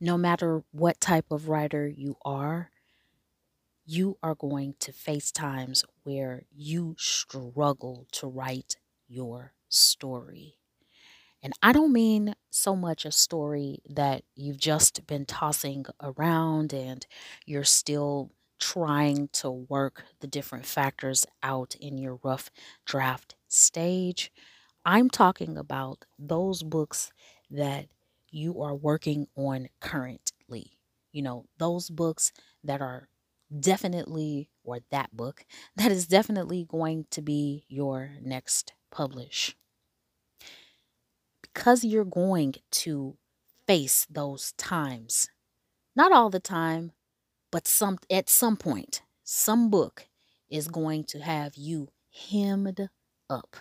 no matter what type of writer you are, you are going to face times where you struggle to write your story. And I don't mean so much a story that you've just been tossing around and you're still trying to work the different factors out in your rough draft stage. I'm talking about those books that you are working on currently. You know, those books that are definitely, or that book, that is definitely going to be your next publish. Because you're going to face those times, not all the time, but some at some point, some book is going to have you hemmed up.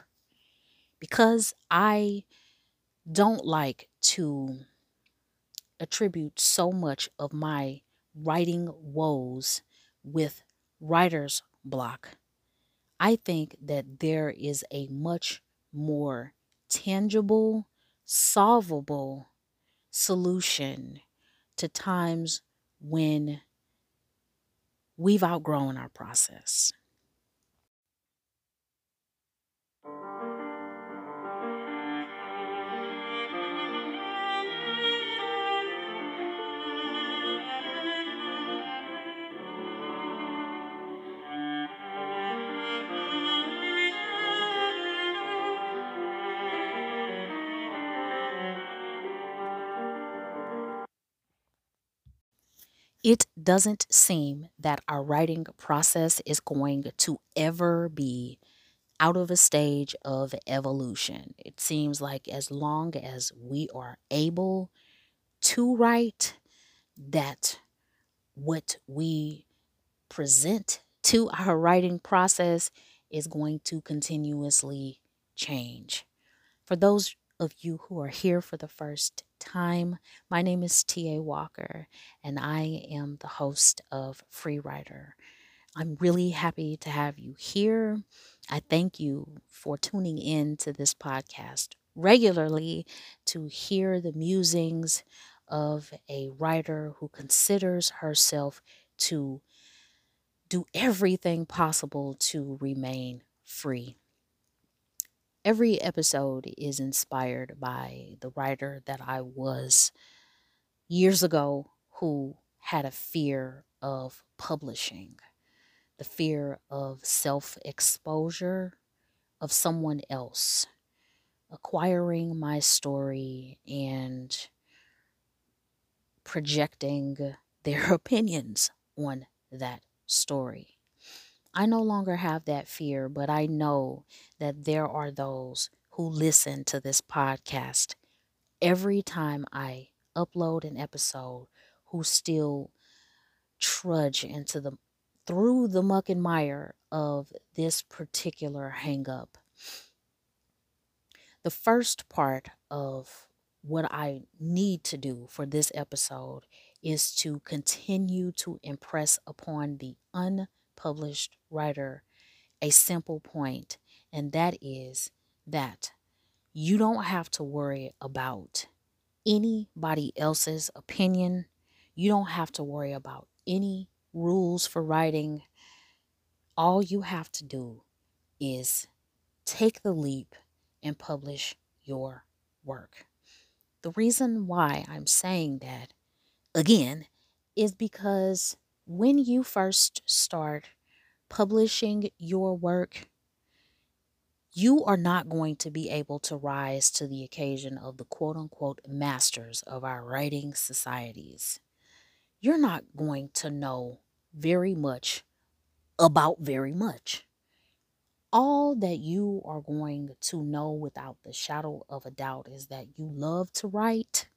Because I don't like to attribute so much of my writing woes with writer's block. I think that there is a much more tangible, solvable solution to times when we've outgrown our process. Doesn't seem that our writing process is going to ever be out of a stage of evolution. It seems like as long as we are able to write, that what we present to our writing process is going to continuously change. For those of you who are here for the first time. My name is T.A. Walker, and I am the host of Free Writer. I'm really happy to have you here. I thank you for tuning in to this podcast regularly to hear the musings of a writer who considers herself to do everything possible to remain free. Every episode is inspired by the writer that I was years ago who had a fear of publishing, the fear of self exposure of someone else, acquiring my story and projecting their opinions on that story. I no longer have that fear, but I know that there are those who listen to this podcast every time I upload an episode who still trudge into the through the muck and mire of this particular hangup. The first part of what I need to do for this episode is to continue to impress upon the un published writer a simple point, and that is that you don't have to worry about anybody else's opinion. You don't have to worry about any rules for writing. All you have to do is take the leap and publish your work. The reason why I'm saying that again is because when you first start publishing your work, you are not going to be able to rise to the occasion of the quote unquote masters of our writing societies. You're not going to know very much about very much. All that you are going to know without the shadow of a doubt is that you love to write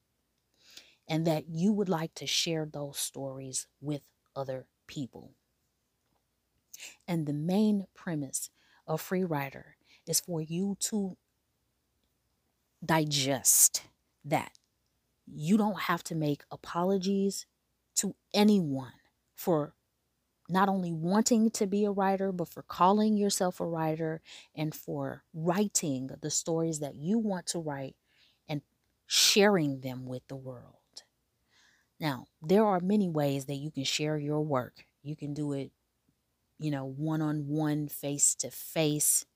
and that you would like to share those stories with other people. And the main premise of Free Writer is for you to digest that. You don't have to make apologies to anyone for not only wanting to be a writer, but for calling yourself a writer and for writing the stories that you want to write and sharing them with the world. Now, there are many ways that you can share your work. You can do it, you know, one on one, face to face,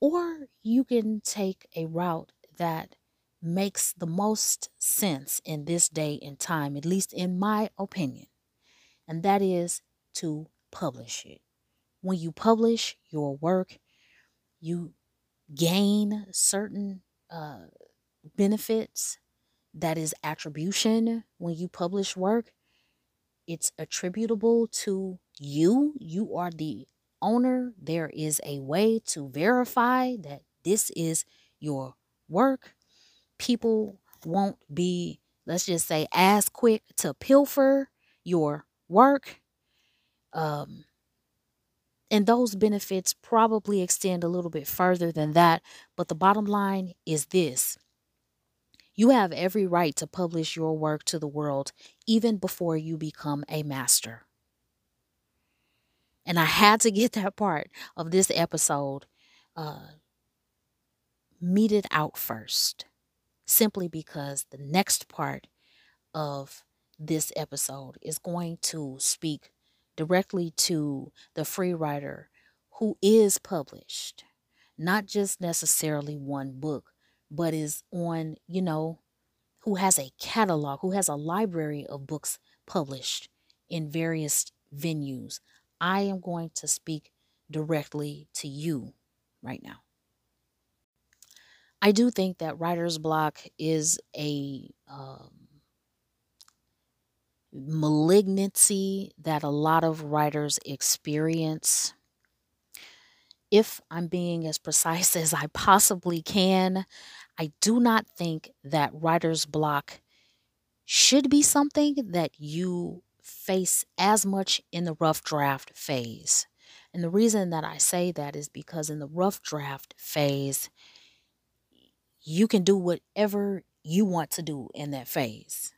or you can take a route that makes the most sense in this day and time, at least in my opinion, and that is to publish it. When you publish your work, you gain certain uh, benefits. That is attribution. When you publish work, it's attributable to you. You are the owner. There is a way to verify that this is your work. People won't be, let's just say, as quick to pilfer your work. Um, and those benefits probably extend a little bit further than that. But the bottom line is this you have every right to publish your work to the world even before you become a master. And I had to get that part of this episode uh, meted out first, simply because the next part of this episode is going to speak directly to the free writer who is published, not just necessarily one book, but is on, you know, who has a catalog, who has a library of books published in various venues. I am going to speak directly to you right now. I do think that writer's block is a um, malignancy that a lot of writers experience. If I'm being as precise as I possibly can, I do not think that writer's block should be something that you face as much in the rough draft phase. And the reason that I say that is because in the rough draft phase, you can do whatever you want to do in that phase.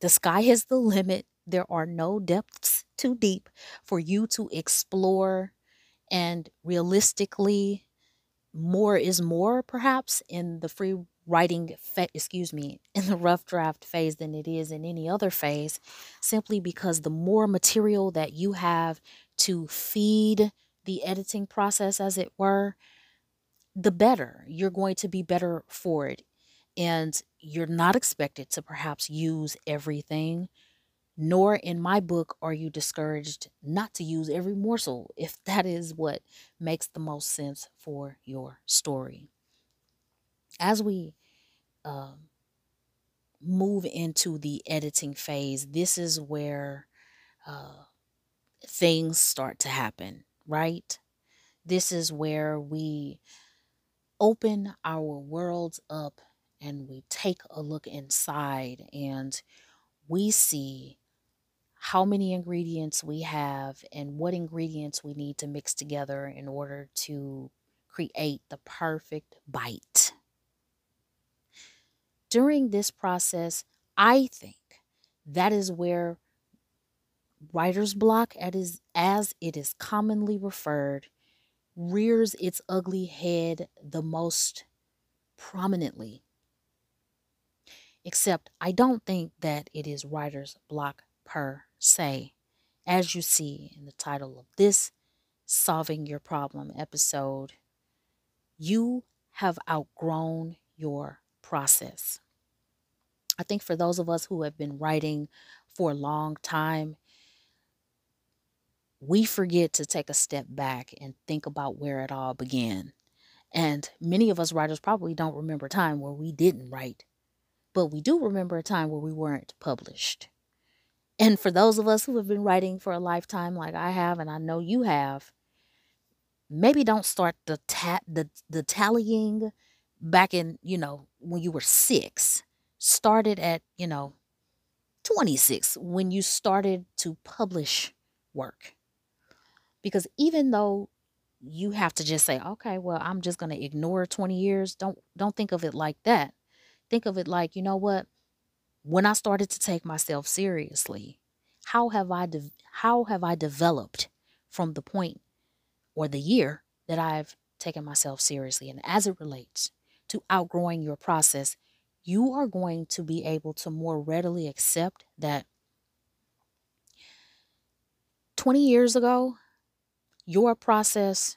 The sky is the limit. There are no depths too deep for you to explore. And realistically, more is more, perhaps, in the free writing, fe- excuse me, in the rough draft phase than it is in any other phase, simply because the more material that you have to feed the editing process, as it were, the better. You're going to be better for it. And you're not expected to perhaps use everything, nor in my book are you discouraged not to use every morsel if that is what makes the most sense for your story. As we uh, move into the editing phase, this is where uh, things start to happen, right? This is where we open our worlds up and we take a look inside and we see how many ingredients we have and what ingredients we need to mix together in order to create the perfect bite. During this process, I think that is where writer's block, as it is commonly referred, rears its ugly head the most prominently except I don't think that it is writer's block per se. As you see in the title of this Solving Your Problem episode, you have outgrown your process. I think for those of us who have been writing for a long time, we forget to take a step back and think about where it all began. And many of us writers probably don't remember a time where we didn't write but we do remember a time where we weren't published. And for those of us who have been writing for a lifetime like I have and I know you have, maybe don't start the ta- the the tallying back in, you know, when you were 6. Started at, you know, 26 when you started to publish work. Because even though you have to just say, "Okay, well, I'm just going to ignore 20 years." Don't don't think of it like that think of it like, you know what? When I started to take myself seriously, how have I de- how have I developed from the point or the year that I've taken myself seriously and as it relates to outgrowing your process, you are going to be able to more readily accept that 20 years ago, your process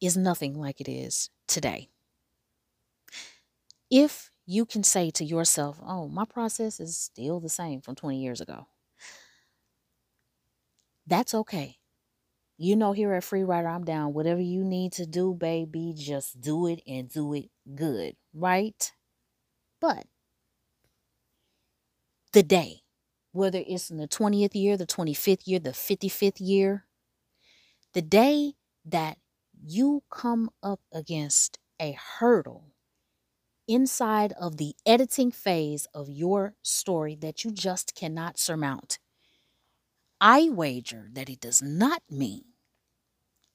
is nothing like it is today. If you can say to yourself, oh, my process is still the same from 20 years ago, that's okay. You know, here at Free Writer, I'm down. Whatever you need to do, baby, just do it and do it good, right? But the day, whether it's in the 20th year, the 25th year, the 55th year, the day that you come up against a hurdle inside of the editing phase of your story that you just cannot surmount, I wager that it does not mean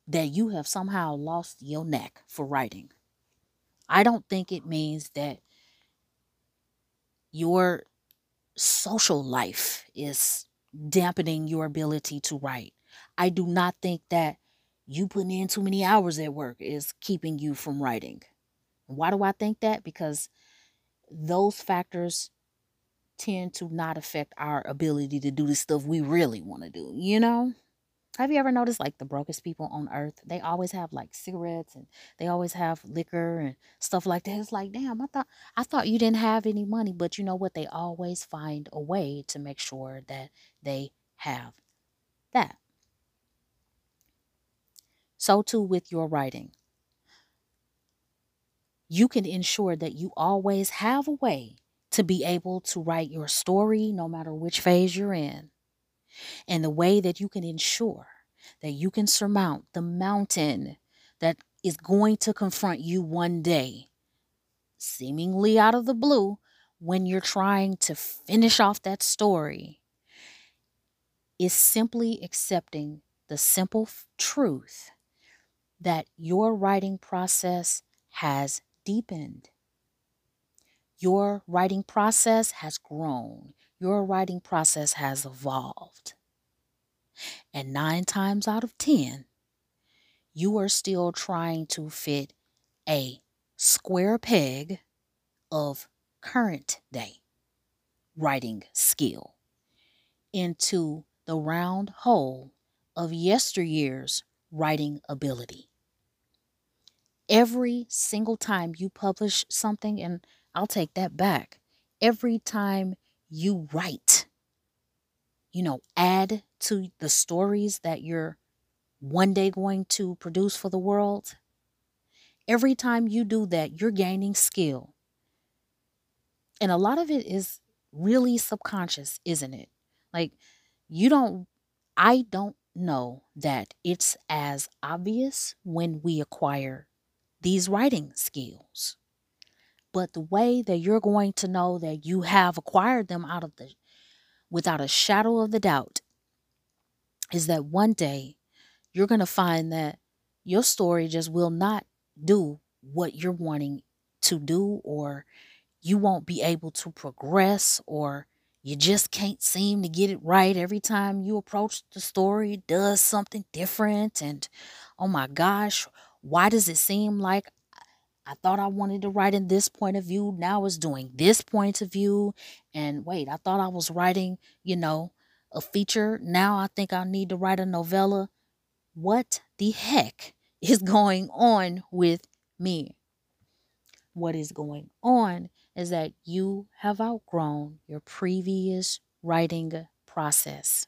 that you have somehow lost your neck for writing. I don't think it means that your social life is dampening your ability to write. I do not think that you putting in too many hours at work is keeping you from writing. Why do I think that? Because those factors tend to not affect our ability to do the stuff we really want to do, you know? Have you ever noticed like the brokest people on earth? They always have like cigarettes and they always have liquor and stuff like that. It's like, damn, I thought I thought you didn't have any money, but you know what? They always find a way to make sure that they have that. So too with your writing. You can ensure that you always have a way to be able to write your story no matter which phase you're in. And the way that you can ensure that you can surmount the mountain that is going to confront you one day, seemingly out of the blue, when you're trying to finish off that story, is simply accepting the simple truth that your writing process has deepened. Your writing process has grown your writing process has evolved. And nine times out of 10, you are still trying to fit a square peg of current day writing skill into the round hole of yesteryear's writing ability. Every single time you publish something, and I'll take that back, every time you write. You know, add to the stories that you're one day going to produce for the world. Every time you do that, you're gaining skill. And a lot of it is really subconscious, isn't it? Like, you don't, I don't know that it's as obvious when we acquire these writing skills. But the way that you're going to know that you have acquired them out of the without a shadow of the doubt is that one day you're going to find that your story just will not do what you're wanting to do or you won't be able to progress or you just can't seem to get it right every time you approach the story it does something different and oh my gosh why does it seem like I thought I wanted to write in this point of view. Now it's doing this point of view. And wait, I thought I was writing, you know, a feature. Now I think I need to write a novella. What the heck is going on with me? What is going on is that you have outgrown your previous writing process.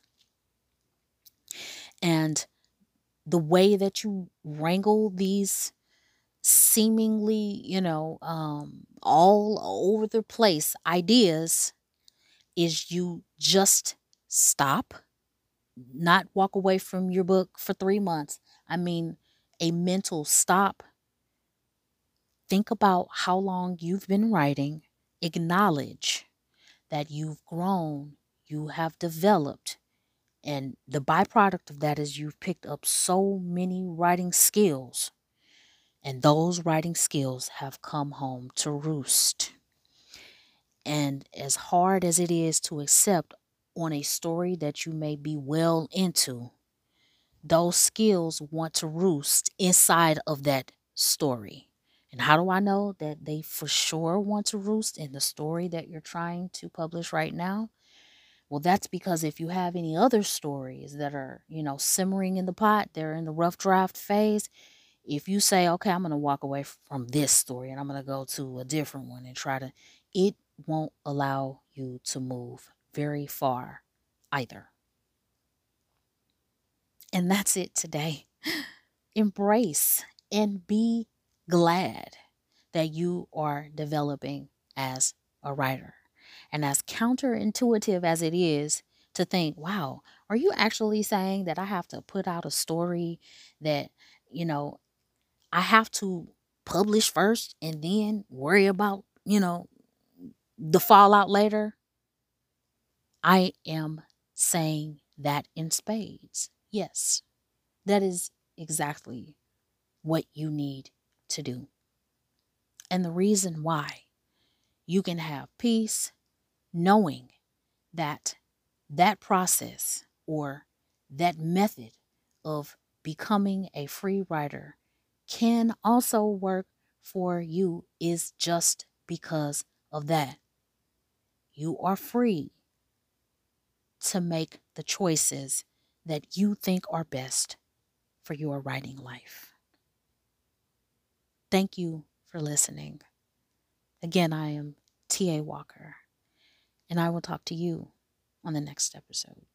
And the way that you wrangle these seemingly, you know, um, all over the place ideas is you just stop, not walk away from your book for three months. I mean, a mental stop. Think about how long you've been writing, acknowledge that you've grown, you have developed. And the byproduct of that is you've picked up so many writing skills and those writing skills have come home to roost. And as hard as it is to accept on a story that you may be well into, those skills want to roost inside of that story. And how do I know that they for sure want to roost in the story that you're trying to publish right now? Well, that's because if you have any other stories that are, you know, simmering in the pot, they're in the rough draft phase. If you say, okay, I'm going to walk away from this story and I'm going to go to a different one and try to, it won't allow you to move very far either. And that's it today. Embrace and be glad that you are developing as a writer. And as counterintuitive as it is to think, wow, are you actually saying that I have to put out a story that, you know, I have to publish first and then worry about, you know, the fallout later? I am saying that in spades. Yes, that is exactly what you need to do. And the reason why you can have peace knowing that that process or that method of becoming a free writer can also work for you is just because of that. You are free to make the choices that you think are best for your writing life. Thank you for listening. Again, I am T.A. Walker, and I will talk to you on the next episode.